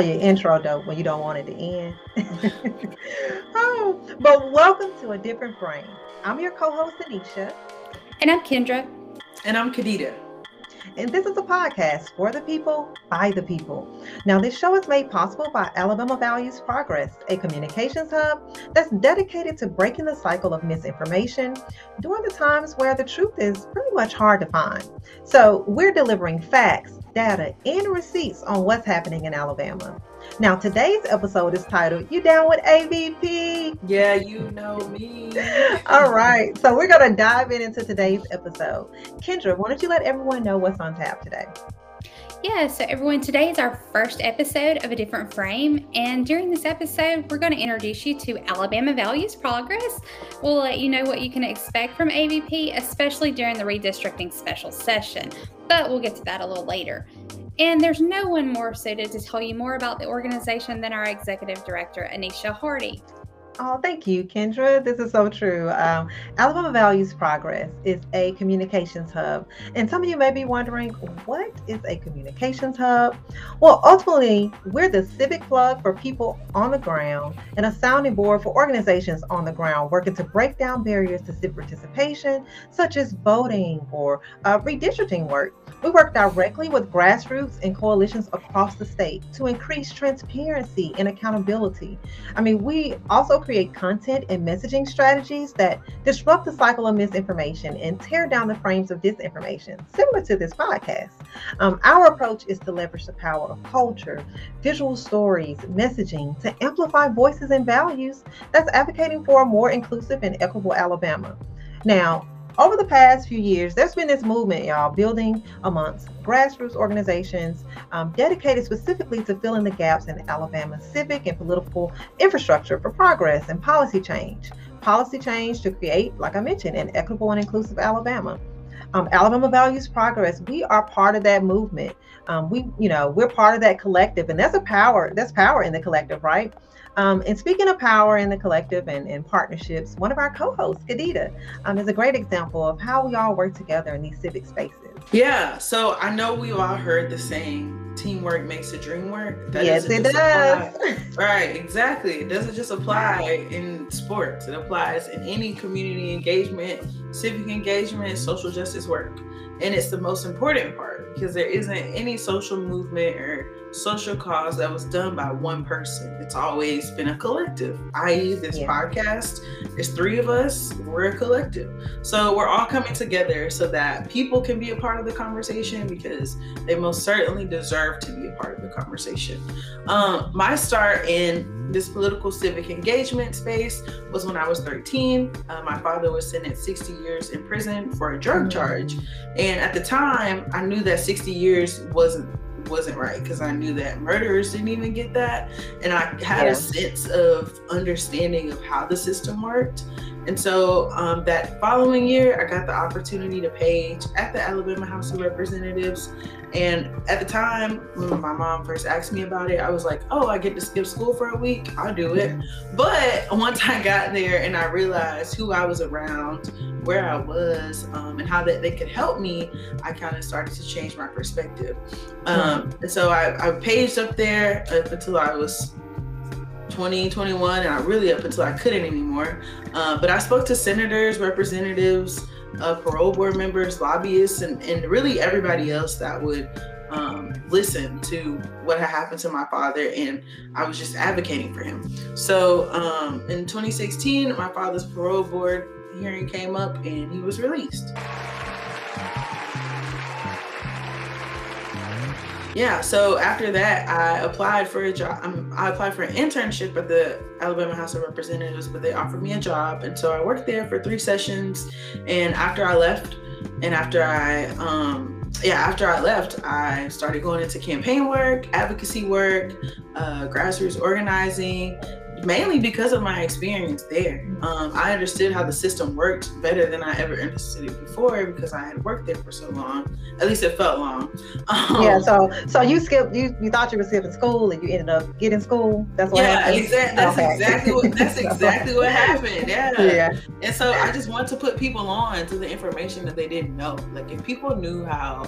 know your intro though when you don't want it to end. oh, but welcome to a different frame. I'm your co-host Anisha. And I'm Kendra. And I'm Kadita. And this is a podcast for the people, by the people. Now, this show is made possible by Alabama Values Progress, a communications hub that's dedicated to breaking the cycle of misinformation during the times where the truth is pretty much hard to find. So, we're delivering facts, data, and receipts on what's happening in Alabama. Now, today's episode is titled You Down with AVP? Yeah, you know me. All right. So, we're going to dive in into today's episode. Kendra, why don't you let everyone know what's on tap today? Yeah, so everyone, today is our first episode of A Different Frame. And during this episode, we're going to introduce you to Alabama Values Progress. We'll let you know what you can expect from AVP, especially during the redistricting special session. But we'll get to that a little later. And there's no one more suited to tell you more about the organization than our executive director, Anisha Hardy. Oh, thank you, Kendra. This is so true. Um, Alabama Values Progress is a communications hub. And some of you may be wondering, what is a communications hub? Well, ultimately, we're the civic plug for people on the ground and a sounding board for organizations on the ground working to break down barriers to civic participation, such as voting or uh, redistricting work. We work directly with grassroots and coalitions across the state to increase transparency and accountability. I mean, we also create content and messaging strategies that disrupt the cycle of misinformation and tear down the frames of disinformation, similar to this podcast. Um, our approach is to leverage the power of culture, visual stories, messaging to amplify voices and values that's advocating for a more inclusive and equitable Alabama. Now, over the past few years, there's been this movement, y'all, building amongst grassroots organizations um, dedicated specifically to filling the gaps in Alabama's civic and political infrastructure for progress and policy change. Policy change to create, like I mentioned, an equitable and inclusive Alabama. Um, Alabama Values Progress, we are part of that movement. Um, we, you know, we're part of that collective, and that's a power, That's power in the collective, right? Um, and speaking of power in the collective and, and partnerships, one of our co-hosts, Kadita, um, is a great example of how we all work together in these civic spaces. Yeah, so I know we've all heard the saying, teamwork makes the dream work. That yes, it does. right, exactly. It doesn't just apply in sports. It applies in any community engagement, civic engagement, social justice work. And it's the most important part because there isn't any social movement or social cause that was done by one person. It's always been a collective, i.e., this yeah. podcast. There's three of us, we're a collective. So we're all coming together so that people can be a part of the conversation because they most certainly deserve to be a part of the conversation. Um, my start in this political civic engagement space was when I was 13. Uh, my father was sentenced 60 years in prison for a drug mm-hmm. charge. And at the time, I knew that 60 years wasn't wasn't right because I knew that murderers didn't even get that. And I had yeah. a sense of understanding of how the system worked. And so um, that following year, I got the opportunity to page at the Alabama House of Representatives. And at the time, when my mom first asked me about it, I was like, oh, I get to skip school for a week. I'll do it. But once I got there and I realized who I was around, where I was, um, and how that they could help me, I kind of started to change my perspective. Um, and so I, I paged up there up until I was 20, 21, and I really up until I couldn't anymore. Uh, but I spoke to senators, representatives, uh, parole board members, lobbyists, and, and really everybody else that would um, listen to what had happened to my father, and I was just advocating for him. So um, in 2016, my father's parole board hearing came up, and he was released. Yeah, so after that, I applied for a job. Um, I applied for an internship at the Alabama House of Representatives, but they offered me a job. And so I worked there for three sessions. And after I left, and after I, um, yeah, after I left, I started going into campaign work, advocacy work, uh, grassroots organizing, mainly because of my experience there. Um, I understood how the system worked better than I ever understood it before because I had worked there for so long. At least it felt long. Um, yeah. So, so you skipped. You you thought you were skipping school, and you ended up getting school. That's what. Yeah, happened? Exa- that's okay. exactly what. That's exactly what happened. Yeah. Yeah. And so I just want to put people on to the information that they didn't know. Like if people knew how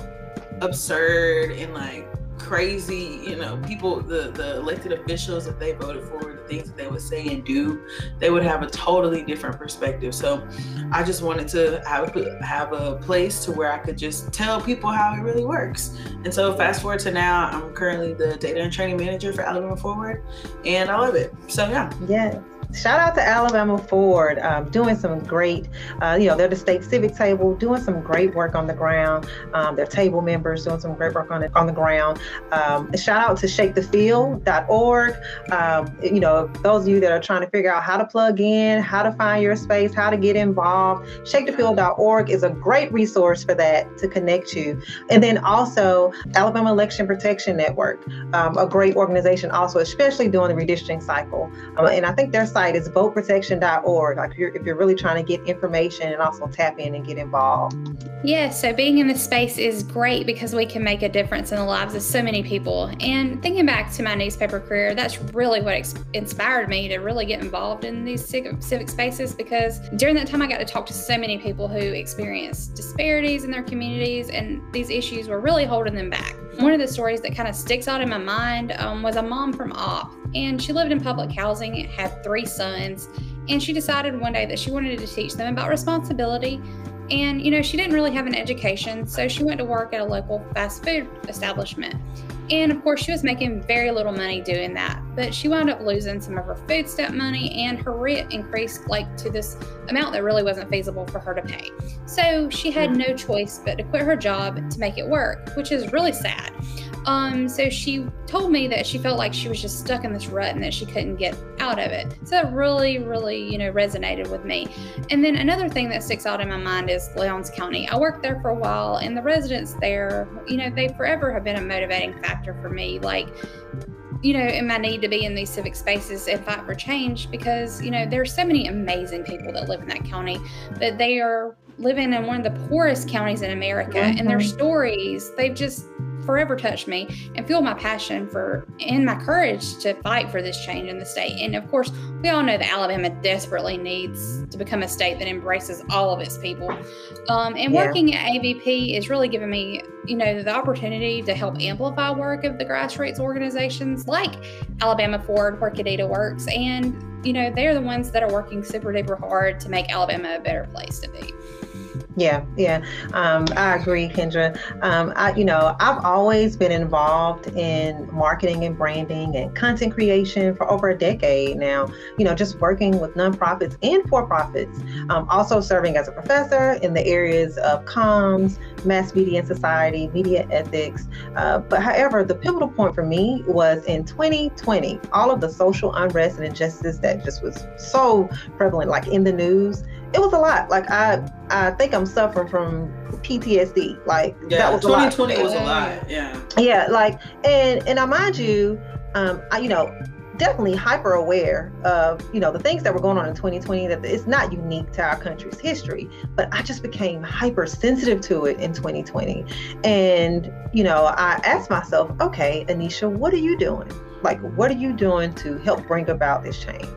absurd and like crazy, you know, people, the the elected officials that they voted for, the things that they would say and do, they would have a totally different perspective. So, I just wanted to have have a place to where I could just tell people how it really works. And so, fast forward to now, I'm currently the data and training manager for Alabama Forward, and I love it. So yeah. Yeah shout out to Alabama Forward, um, doing some great, uh, you know, they're the state civic table, doing some great work on the ground. Um, their table members doing some great work on it on the ground. Um, shout out to shakethefield.org. Um, you know, those of you that are trying to figure out how to plug in, how to find your space, how to get involved, shakethefield.org is a great resource for that to connect you. And then also Alabama Election Protection Network, um, a great organization also, especially during the redistricting cycle. Um, and I think their site website is voteprotection.org. Like if you're, if you're really trying to get information and also tap in and get involved. Yeah, so being in this space is great because we can make a difference in the lives of so many people. And thinking back to my newspaper career, that's really what ex- inspired me to really get involved in these civic spaces because during that time I got to talk to so many people who experienced disparities in their communities and these issues were really holding them back. One of the stories that kind of sticks out in my mind um, was a mom from Opp, and she lived in public housing, had three sons, and she decided one day that she wanted to teach them about responsibility. And, you know, she didn't really have an education, so she went to work at a local fast food establishment. And of course, she was making very little money doing that, but she wound up losing some of her food stamp money and her rent increased like to this amount that really wasn't feasible for her to pay. So she had no choice but to quit her job to make it work, which is really sad. Um, so she told me that she felt like she was just stuck in this rut and that she couldn't get out of it. So that really, really, you know, resonated with me. And then another thing that sticks out in my mind is Lowndes County. I worked there for a while, and the residents there, you know, they forever have been a motivating factor for me. Like, you know, in my need to be in these civic spaces and fight for change because, you know, there's so many amazing people that live in that county, but they are living in one of the poorest counties in America mm-hmm. and their mm-hmm. stories, they've just forever touched me and fueled my passion for and my courage to fight for this change in the state. And of course, we all know that Alabama desperately needs to become a state that embraces all of its people. Um, and yeah. working at AVP is really giving me, you know, the opportunity to help amplify work of the grassroots organizations like Alabama Forward, where Kadita works, and you know, they're the ones that are working super duper hard to make Alabama a better place to be. Yeah, yeah, um, I agree, Kendra. Um, I, you know, I've always been involved in marketing and branding and content creation for over a decade now. You know, just working with nonprofits and for-profits. Um, also serving as a professor in the areas of comms, mass media and society, media ethics. Uh, but however, the pivotal point for me was in 2020. All of the social unrest and injustice that just was so prevalent, like in the news it was a lot. Like I I think I'm suffering from PTSD. Like yeah, that was 2020 a lot. was a lot. Yeah. Yeah, like and and I mind you, um, I you know definitely hyper aware of you know the things that were going on in 2020 that it's not unique to our country's history but i just became hypersensitive to it in 2020 and you know i asked myself okay anisha what are you doing like what are you doing to help bring about this change?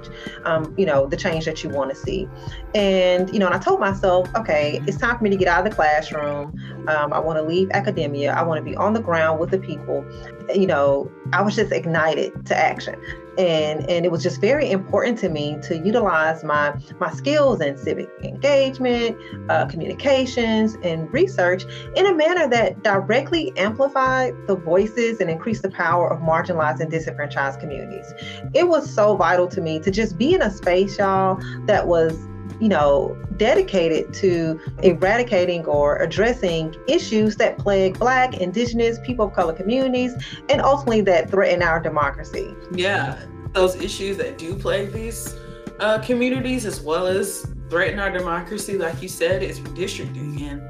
Um, you know the change that you want to see. And you know and i told myself okay it's time for me to get out of the classroom. Um, i want to leave academia. I want to be on the ground with the people. You know i was just ignited to action and and it was just very important to me to utilize my my skills in civic engagement uh, communications and research in a manner that directly amplified the voices and increased the power of marginalized and disenfranchised communities. It was so vital to me to just be in a space y'all that was you know, dedicated to eradicating or addressing issues that plague Black, Indigenous, people of color communities, and ultimately that threaten our democracy. Yeah, those issues that do plague these uh, communities as well as threaten our democracy, like you said, is redistricting. And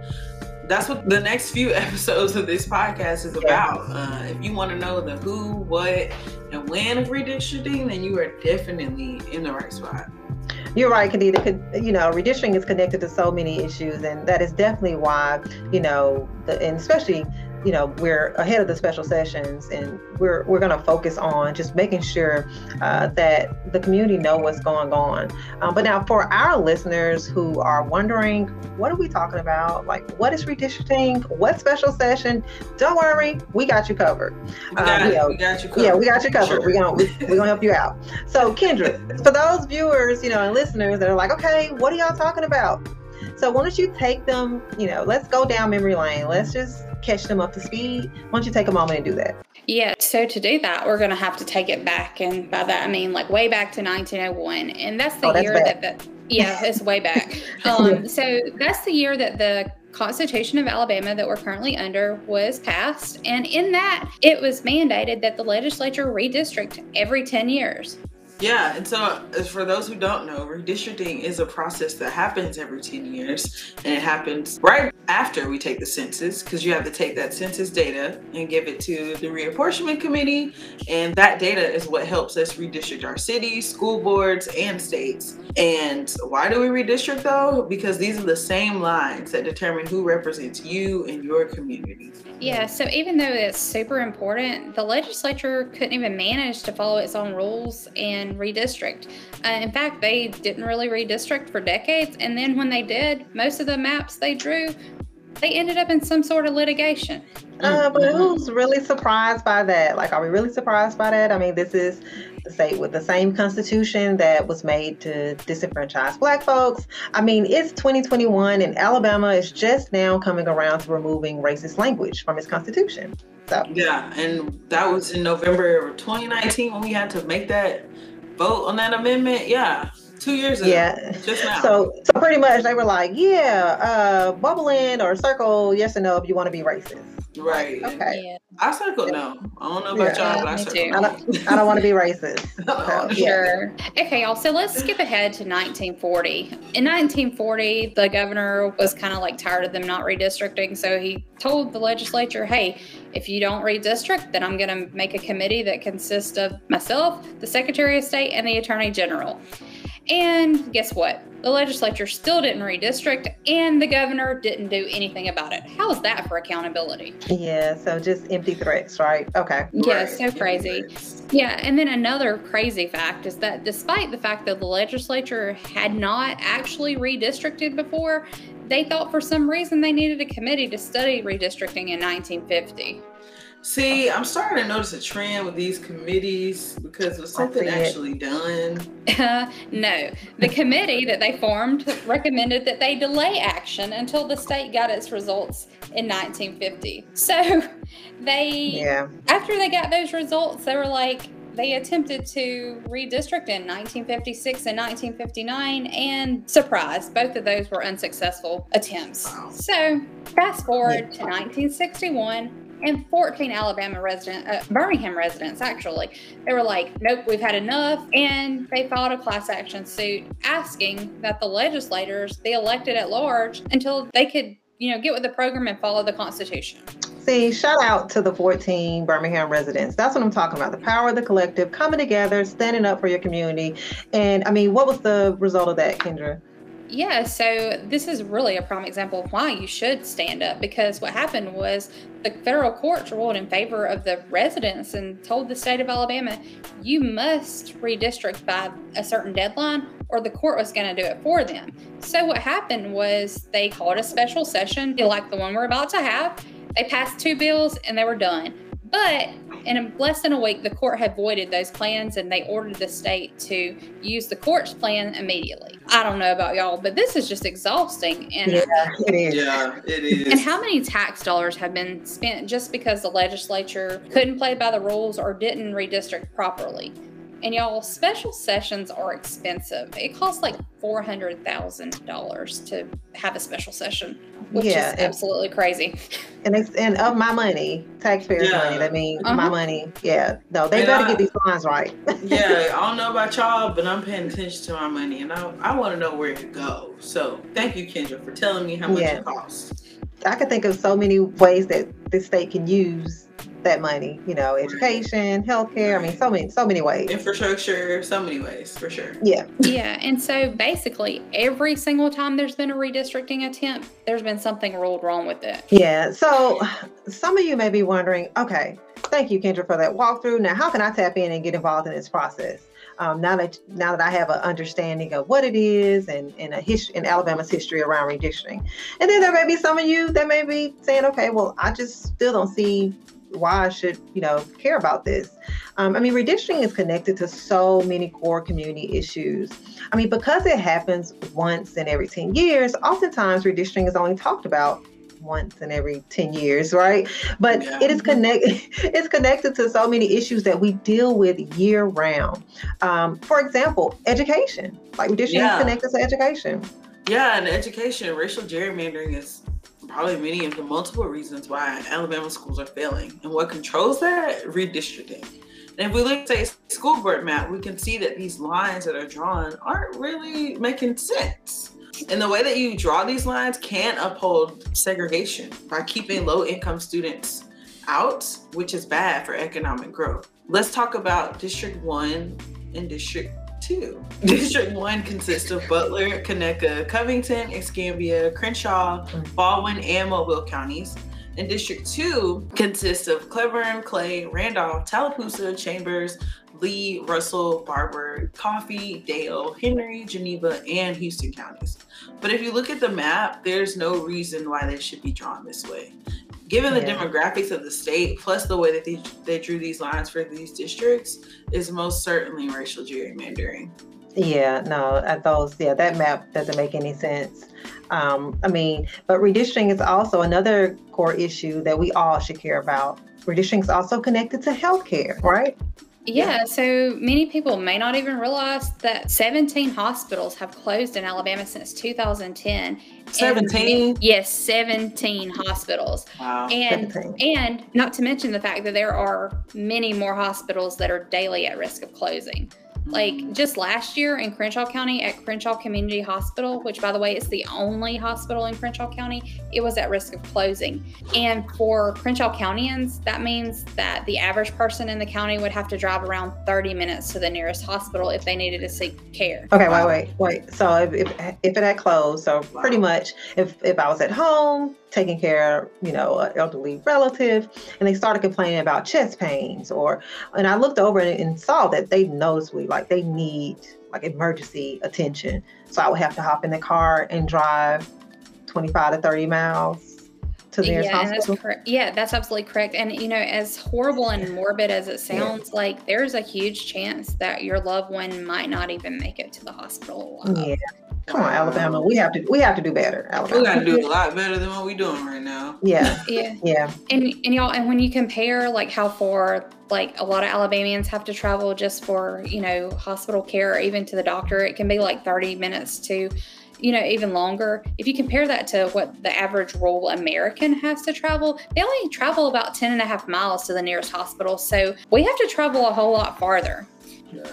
that's what the next few episodes of this podcast is about. Uh, if you want to know the who, what, and when of redistricting, then you are definitely in the right spot. You're right, Kadita. You know, redistricting is connected to so many issues, and that is definitely why, you know, the, and especially you know we're ahead of the special sessions and we're we're going to focus on just making sure uh, that the community know what's going on. Um, but now for our listeners who are wondering what are we talking about? Like what is redistricting? What special session? Don't worry we got you covered. We got, um, you know, we got you covered yeah we got you covered. Sure. we're gonna we, we're gonna help you out. So kendra for those viewers you know and listeners that are like okay what are y'all talking about so why don't you take them, you know, let's go down memory lane. Let's just catch them up to speed. Why don't you take a moment and do that? Yeah, so to do that, we're going to have to take it back. And by that, I mean like way back to 1901. And that's the oh, that's year bad. that the, yeah, it's way back. Um, so that's the year that the Constitution of Alabama that we're currently under was passed. And in that, it was mandated that the legislature redistrict every 10 years. Yeah, and so uh, for those who don't know, redistricting is a process that happens every 10 years and it happens right after we take the census because you have to take that census data and give it to the reapportionment committee and that data is what helps us redistrict our cities, school boards, and states. And why do we redistrict though? Because these are the same lines that determine who represents you and your community. Yeah, so even though it's super important, the legislature couldn't even manage to follow its own rules and redistrict. Uh, in fact, they didn't really redistrict for decades. And then when they did, most of the maps they drew, they ended up in some sort of litigation. Uh, but who's really surprised by that? Like, are we really surprised by that? I mean, this is the state with the same constitution that was made to disenfranchise black folks. I mean, it's 2021 and Alabama is just now coming around to removing racist language from its constitution. So Yeah, and that was in November of 2019 when we had to make that vote on that amendment. Yeah. Two years ago. Yeah. Just now. So so pretty much they were like, yeah, uh bubble in or circle yes or no if you want to be racist. Right. Okay. Yeah. I circle no. I don't know about yeah, y'all, but I circle. I don't, I don't want to be racist. So, oh, sure. Okay, y'all. So let's skip ahead to 1940. In 1940, the governor was kind of like tired of them not redistricting, so he told the legislature, "Hey, if you don't redistrict, then I'm going to make a committee that consists of myself, the Secretary of State, and the Attorney General." And guess what? The legislature still didn't redistrict, and the governor didn't do anything about it. How is that for accountability? Yeah, so just empty threats, right? Okay. Yeah, right. so crazy. Yeah, and then another crazy fact is that despite the fact that the legislature had not actually redistricted before, they thought for some reason they needed a committee to study redistricting in 1950. See, I'm starting to notice a trend with these committees because was something actually done? Uh, no. The committee that they formed recommended that they delay action until the state got its results in 1950. So they, yeah. after they got those results, they were like, they attempted to redistrict in 1956 and 1959, and surprise, both of those were unsuccessful attempts. Wow. So, fast forward to 1961 and 14 Alabama residents, uh, Birmingham residents actually. They were like, nope, we've had enough. And they filed a class action suit asking that the legislators be elected at large until they could, you know, get with the program and follow the Constitution. See, shout out to the 14 Birmingham residents. That's what I'm talking about. The power of the collective coming together, standing up for your community. And I mean, what was the result of that, Kendra? Yeah, so this is really a prime example of why you should stand up because what happened was the federal courts ruled in favor of the residents and told the state of Alabama, you must redistrict by a certain deadline or the court was going to do it for them. So what happened was they called a special session like the one we're about to have. They passed two bills and they were done. But in less than a week, the court had voided those plans and they ordered the state to use the court's plan immediately. I don't know about y'all, but this is just exhausting. And yeah, it is. Yeah, it is. And how many tax dollars have been spent just because the legislature couldn't play by the rules or didn't redistrict properly? And y'all, special sessions are expensive. It costs like four hundred thousand dollars to have a special session, which yeah, is absolutely crazy. And it's and of my money, taxpayers' yeah. money. I mean, uh-huh. my money. Yeah, no, they and better I, get these lines right. yeah, I don't know about y'all, but I'm paying attention to my money, and I I want to know where it goes. So thank you, Kendra, for telling me how much yeah. it costs. I could think of so many ways that the state can use that money. You know, education, healthcare. I mean, so many, so many ways. Infrastructure, so many ways for sure. Yeah. Yeah. And so basically, every single time there's been a redistricting attempt, there's been something ruled wrong with it. Yeah. So some of you may be wondering, okay, thank you, Kendra, for that walkthrough. Now, how can I tap in and get involved in this process? Um, now that now that I have an understanding of what it is and, and a history in Alabama's history around redistricting, and then there may be some of you that may be saying, okay, well, I just still don't see why I should, you know, care about this. Um, I mean, redistricting is connected to so many core community issues. I mean, because it happens once in every 10 years, oftentimes redistricting is only talked about once in every 10 years right but yeah. it is connected it's connected to so many issues that we deal with year round um, for example education like redistricting yeah. is connected to education yeah and education racial gerrymandering is probably many of the multiple reasons why alabama schools are failing and what controls that redistricting and if we look at say school board map we can see that these lines that are drawn aren't really making sense and the way that you draw these lines can uphold segregation by keeping low income students out, which is bad for economic growth. Let's talk about District 1 and District 2. District 1 consists of Butler, Conecuh, Covington, Escambia, Crenshaw, mm. Baldwin, and Mobile counties. And District 2 consists of Cleburne, Clay, Randolph, Tallapoosa, Chambers, Lee, Russell, Barbour, Coffee, Dale, Henry, Geneva, and Houston counties. But if you look at the map, there's no reason why they should be drawn this way. Given the yeah. demographics of the state, plus the way that they, they drew these lines for these districts, is most certainly racial gerrymandering. Yeah, no, at those, yeah, that map doesn't make any sense. Um, I mean, but redistricting is also another core issue that we all should care about. Redistricting is also connected to healthcare, right? Yeah, so many people may not even realize that 17 hospitals have closed in Alabama since 2010. 17? yes, 17 hospitals. Wow. And 17. and not to mention the fact that there are many more hospitals that are daily at risk of closing. Like just last year in Crenshaw County at Crenshaw Community Hospital, which by the way is the only hospital in Crenshaw County, it was at risk of closing. And for Crenshaw Countyans, that means that the average person in the county would have to drive around 30 minutes to the nearest hospital if they needed to seek care. Okay, wait, wait, wait. So if, if, if it had closed, so pretty much if, if I was at home, taking care you know, an elderly relative, and they started complaining about chest pains. Or, and I looked over and, and saw that they noticeably like they need like emergency attention. So I would have to hop in the car and drive 25 to 30 miles to their yeah, hospital. That's correct. Yeah, that's absolutely correct. And you know, as horrible and morbid as it sounds, yeah. like there's a huge chance that your loved one might not even make it to the hospital. Alive. Yeah. Come on, Alabama. We have to we have to do better. Alabama. We got to do a lot better than what we're doing right now. Yeah. Yeah. Yeah. And and y'all and when you compare like how far like a lot of Alabamians have to travel just for, you know, hospital care or even to the doctor, it can be like 30 minutes to you know, even longer. If you compare that to what the average rural American has to travel, they only travel about 10 and a half miles to the nearest hospital. So we have to travel a whole lot farther.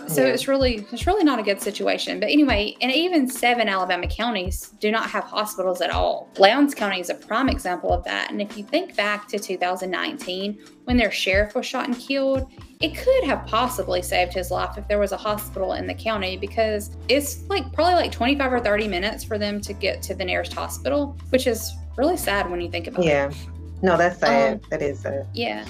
So it's really it's really not a good situation. But anyway, and even seven Alabama counties do not have hospitals at all. Lowndes County is a prime example of that. And if you think back to 2019 when their sheriff was shot and killed, it could have possibly saved his life if there was a hospital in the county because it's like probably like 25 or 30 minutes for them to get to the nearest hospital, which is really sad when you think about yeah. it. Yeah. No, that's sad. Um, that is sad. Yeah.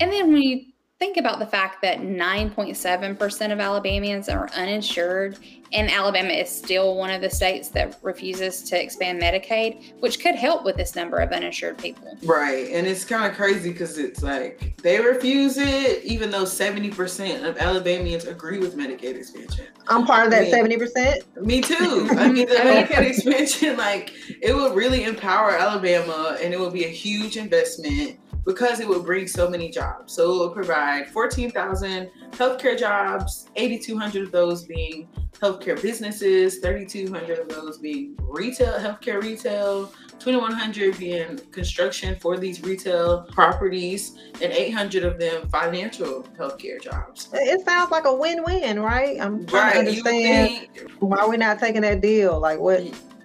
And then when you think about the fact that 9.7% of Alabamians are uninsured, and Alabama is still one of the states that refuses to expand Medicaid, which could help with this number of uninsured people. Right. And it's kind of crazy because it's like they refuse it, even though 70% of Alabamians agree with Medicaid expansion. I'm part of that I mean, 70%. Me too. I mean, the Medicaid expansion, like, it will really empower Alabama and it will be a huge investment because it would bring so many jobs. So it would provide 14,000 healthcare jobs, 8,200 of those being healthcare businesses, 3,200 of those being retail, healthcare retail, 2,100 being construction for these retail properties, and 800 of them financial healthcare jobs. It sounds like a win-win, right? I'm trying right, to understand why we're not taking that deal. Like what?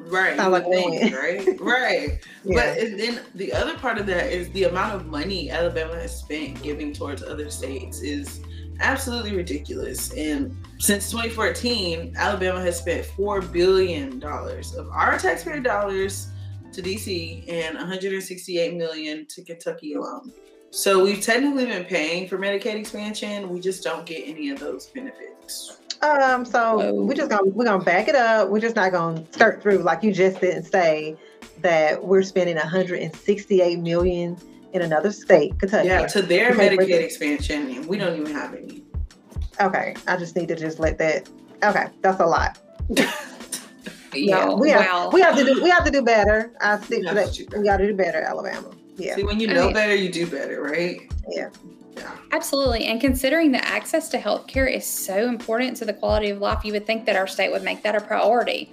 Right. Sound like win, right? right. yeah. But then the other part of that is the amount of money Alabama has spent giving towards other states is absolutely ridiculous. And since 2014, Alabama has spent four billion dollars of our taxpayer dollars to DC and 168 million to Kentucky alone. So we've technically been paying for Medicaid expansion. We just don't get any of those benefits. Um, so we're just gonna we're gonna back it up. We're just not gonna skirt through like you just didn't say that we're spending 168 million in another state, Kentucky. Yeah, to their Medicaid expansion, and we don't even have any. Okay, I just need to just let that. Okay, that's a lot. yeah, we have we have to do we have to do better. I stick to that. We got to do better, Alabama. Yeah. See, when you know better, you do better, right? Yeah. Yeah. Absolutely. And considering that access to healthcare is so important to the quality of life, you would think that our state would make that a priority.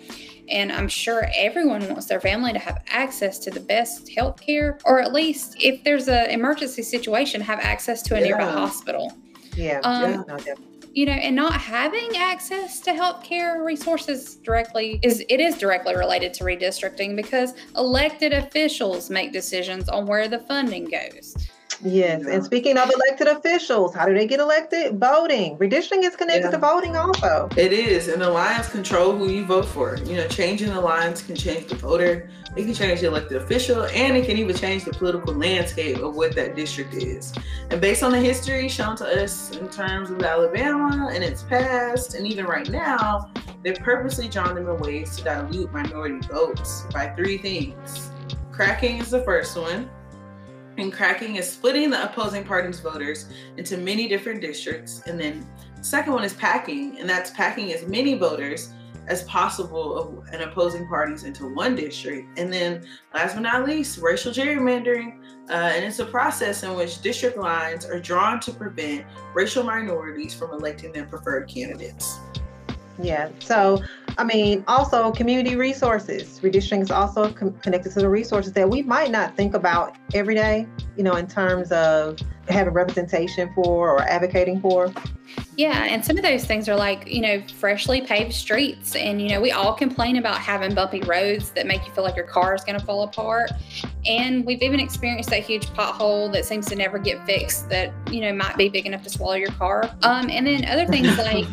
And I'm sure everyone wants their family to have access to the best health care, or at least if there's an emergency situation, have access to a yeah. nearby hospital. Yeah. Um, yeah you know, and not having access to healthcare resources directly is it is directly related to redistricting because elected officials make decisions on where the funding goes. Yes, and speaking of elected officials, how do they get elected? Voting. Redistricting is connected yeah. to voting also. It is, and the lines control who you vote for. You know, changing the lines can change the voter, it can change the elected official, and it can even change the political landscape of what that district is. And based on the history shown to us in terms of Alabama and its past, and even right now, they've purposely drawn them in ways to dilute minority votes by three things. Cracking is the first one and cracking is splitting the opposing party's voters into many different districts. And then second one is packing, and that's packing as many voters as possible of an opposing parties into one district. And then last but not least, racial gerrymandering. Uh, and it's a process in which district lines are drawn to prevent racial minorities from electing their preferred candidates. Yeah. So, I mean, also community resources. Redistricting is also com- connected to the resources that we might not think about every day, you know, in terms of having representation for or advocating for. Yeah, and some of those things are like, you know, freshly paved streets. And, you know, we all complain about having bumpy roads that make you feel like your car is going to fall apart. And we've even experienced that huge pothole that seems to never get fixed that, you know, might be big enough to swallow your car. Um, and then other things like,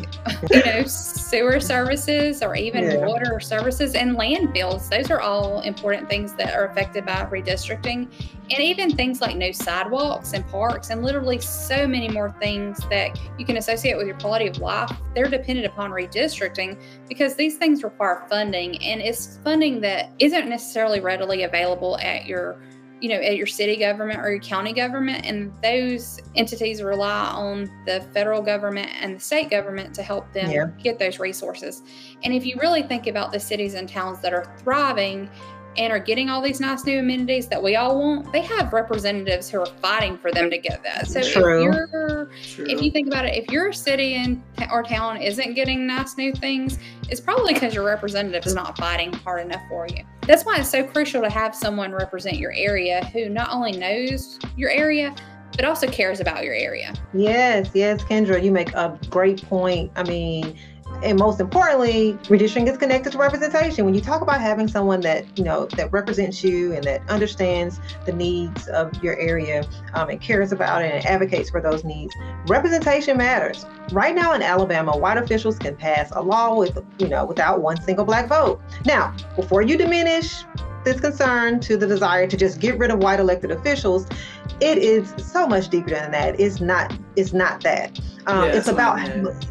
you know, sewer services or even yeah. water services and landfills. Those are all important things that are affected by redistricting. And even things like no sidewalks and parks and literally so many more things that you can associate with your quality of life, they're dependent upon redistricting because these things require funding and it's funding that isn't necessarily readily available at your you know at your city government or your county government and those entities rely on the federal government and the state government to help them yeah. get those resources and if you really think about the cities and towns that are thriving and are getting all these nice new amenities that we all want, they have representatives who are fighting for them to get that. So True. if you're, True. if you think about it, if your city and or town isn't getting nice new things, it's probably because your representative is not fighting hard enough for you. That's why it's so crucial to have someone represent your area who not only knows your area, but also cares about your area. Yes, yes, Kendra, you make a great point. I mean, and most importantly, redistricting is connected to representation. When you talk about having someone that you know that represents you and that understands the needs of your area um, and cares about it and advocates for those needs, representation matters. Right now in Alabama, white officials can pass a law with you know without one single black vote. Now, before you diminish this concern to the desire to just get rid of white elected officials, it is so much deeper than that. It's not. It's not that. Um, yeah, it's about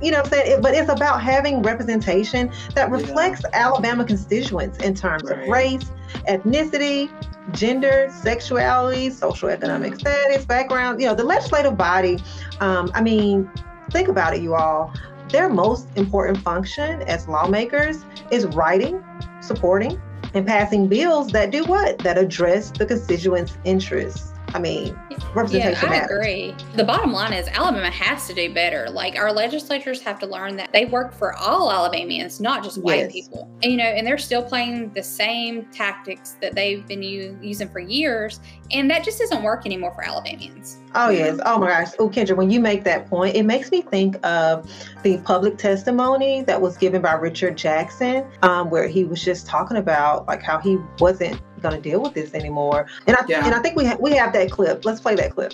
you know I'm saying. It, but it's about having representation that reflects yeah. Alabama constituents in terms right. of race, ethnicity, gender, sexuality, social economic mm-hmm. status, background. You know, the legislative body. Um, I mean, think about it, you all. Their most important function as lawmakers is writing, supporting, and passing bills that do what? That address the constituents' interests. I mean, representation yeah, I matters. agree. The bottom line is Alabama has to do better. Like our legislatures have to learn that they work for all Alabamians, not just white Yes. people. And, you know, and they're still playing the same tactics that they've been u- using for years, and that just doesn't work anymore for Alabamians. Oh yes. Oh my gosh. Oh Kendra, when you make that point, it makes me think of the public testimony that was given by Richard Jackson, um, where he was just talking about like how he wasn't going to deal with this anymore. And I Yeah. and I think we ha- we have that clip. Let's play that clip.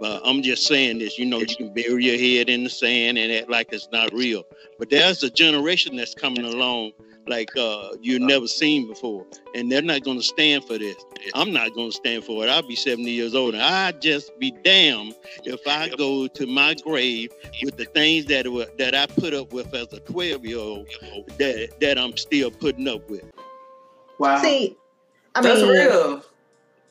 But I'm just saying this, you know, you can bury your head in the sand and act like it's not real. But there's a generation that's coming along like uh you've never seen before. And they're not gonna stand for this. I'm not gonna stand for it. I'll be 70 years old and I'd just be damned if I go to my grave with the things that were that I put up with as a 12 year old that that I'm still putting up with. Wow. See, I That's mean, real.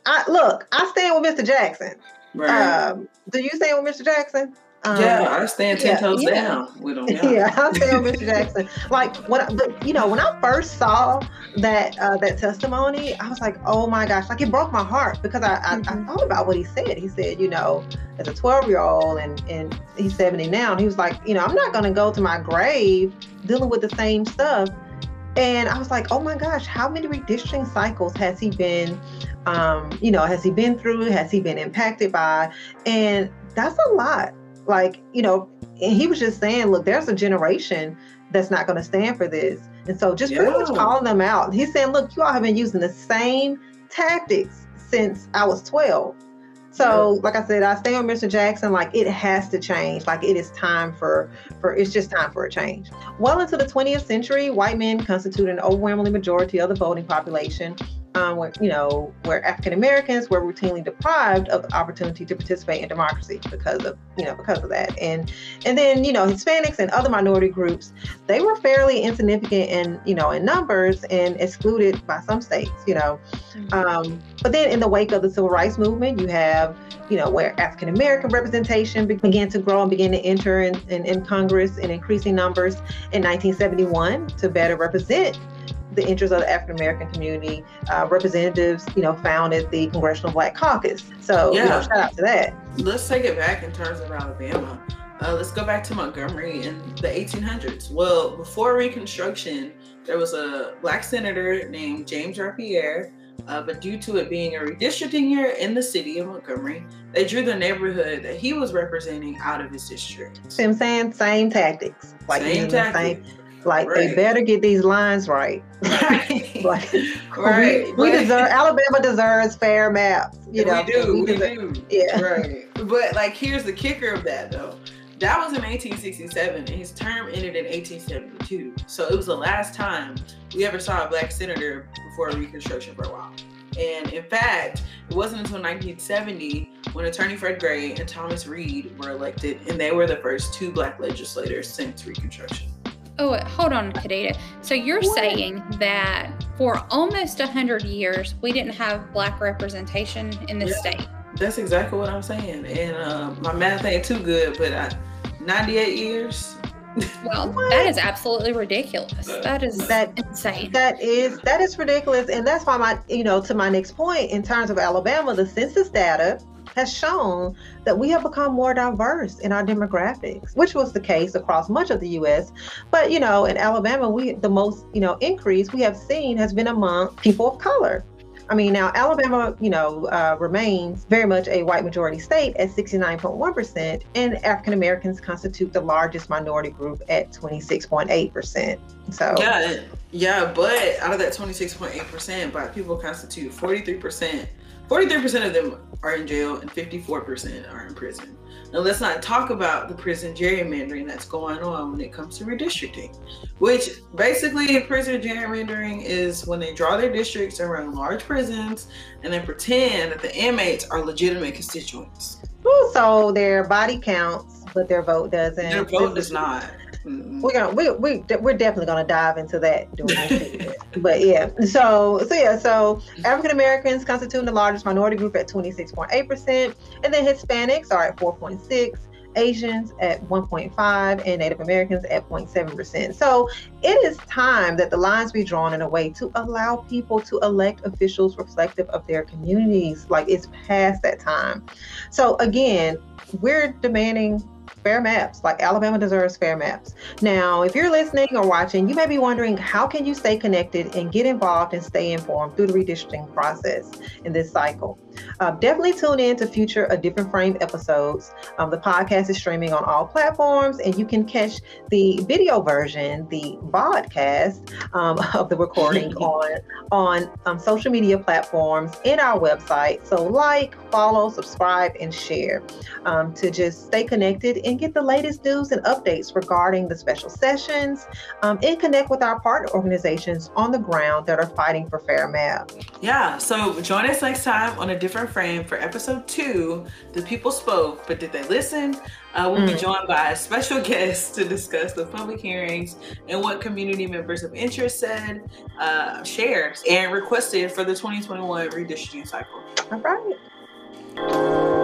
I look, I stand with Mr. Jackson. Right. Um, do you stand with Mr. Jackson? Um, yeah, I stand ten yeah, toes yeah. down with them. Yeah. yeah, I stand with Mr. Jackson. Like when, I, but, you know, when I first saw that uh, that testimony, I was like, oh my gosh, like it broke my heart because I, I, I thought about what he said. He said, you know, as a 12 year old and and he's 70 now, and he was like, you know, I'm not going to go to my grave dealing with the same stuff. And I was like, oh my gosh, how many redistricting cycles has he been? Um, you know, has he been through? Has he been impacted by? And that's a lot. Like, you know, and he was just saying, look, there's a generation that's not going to stand for this. And so just pretty much calling them out. He's saying, look, you all have been using the same tactics since I was 12. So, like I said, I stay on Mr. Jackson. Like it has to change. Like it is time for for it's just time for a change. Well into the 20th century, white men constitute an overwhelming majority of the voting population. Um, where you know where African Americans were routinely deprived of the opportunity to participate in democracy because of you know because of that, and and then you know Hispanics and other minority groups they were fairly insignificant in you know in numbers and excluded by some states. You know, um, but then in the wake of the civil rights movement, you have, you know, where African American representation began to grow and begin to enter in, in, in Congress in increasing numbers in 1971 to better represent the interests of the African American community. Uh, representatives, you know, founded the Congressional Black Caucus. So, you know, Yeah. shout out to that. Let's take it back in terms of Alabama. Uh, let's go back to Montgomery in the 1800s. Well, before Reconstruction, there was a black senator named James Rapierre, uh, but due to it being a redistricting year in the city of Montgomery, they drew the neighborhood that he was representing out of his district. See what I'm saying? Same tactics. Like, Same using the like they better get these lines right. Right. Like, right. We, we deserve, Alabama deserves fair maps. You know, we do. We, deserve- do. Yeah. Right. But like, here's the kicker of that though. That was in 1867, and his term ended in 1872. So it was the last time we ever saw a black senator before Reconstruction for a while. And in fact, it wasn't until 1970 when Attorney Fred Gray and Thomas Reed were elected, and they were the first two black legislators since Reconstruction. Oh, hold on, Kadita. So you're What? saying that for almost a hundred years we didn't have black representation in this Yeah. state? That's exactly what I'm saying. And uh, my math ain't too good, but I, 98 years. Well, that is absolutely ridiculous. That is That- insane. That is that is ridiculous, and that's why my you know to my next point in terms of Alabama, the census data has shown that we have become more diverse in our demographics, which was the case across much of the U.S. But you know, in Alabama, we the most you know increase we have seen has been among people of color. I mean, now Alabama, you know, uh, remains very much a white majority state at 69.1%, and African Americans constitute the largest minority group at 26.8%. So, Yeah, yeah, but out of that 26.8%, black people constitute 43%. 43% of them are in jail and 54% are in prison. Now, let's not talk about the prison gerrymandering that's going on when it comes to redistricting, which basically prison gerrymandering is when they draw their districts around large prisons and then pretend that the inmates are legitimate constituents. Ooh, so their body counts, but their vote doesn't. Their vote does not. Mm-mm. We're gonna we we we're definitely gonna dive into that during this but yeah, so so yeah, so African Americans constitute the largest minority group at 26.8 percent, and then Hispanics are at 4.6, Asians at 1.5, and Native Americans at 0.7%. So it is time that the lines be drawn in a way to allow people to elect officials reflective of their communities. Like it's past that time. So again, we're demanding fair maps. Like Alabama deserves fair maps. Now, if you're listening or watching, you may be wondering how can you stay connected and get involved and stay informed through the redistricting process in this cycle. Uh, definitely tune in to future A Different Frame episodes. Um, the podcast is streaming on all platforms, and you can catch the video version, the podcast um, of the recording on on um, social media platforms in our website. So, like, follow, subscribe, and share um, to just stay connected and get the latest news and updates regarding the special sessions um, and connect with our partner organizations on the ground that are fighting for fair map. Yeah, so join us next time on a different frame for episode two. The people spoke, but did they listen? Uh, we'll mm. be joined by a special guest to discuss the public hearings and what community members of interest said, uh, shared, and requested for the 2021 redistricting cycle. All right.